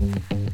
Mm-hmm.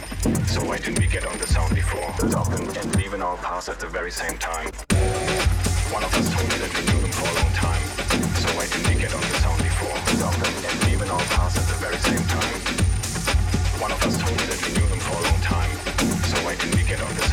time. So why didn't we get on the sound before? Stopping and leaving our pass at the very same time. One of us told me that we knew them for a long time. So why didn't we get on the sound before? Stopping and leaving our pass at the very same time. One of us told me that we knew them for a long time. So why didn't we get on the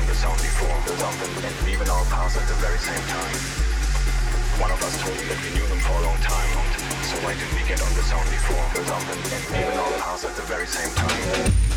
on the sound before, without and even our paths at the very same time. One of us told me that we knew them for a long time, so why did we get on the sound before, without and even our paths at the very same time?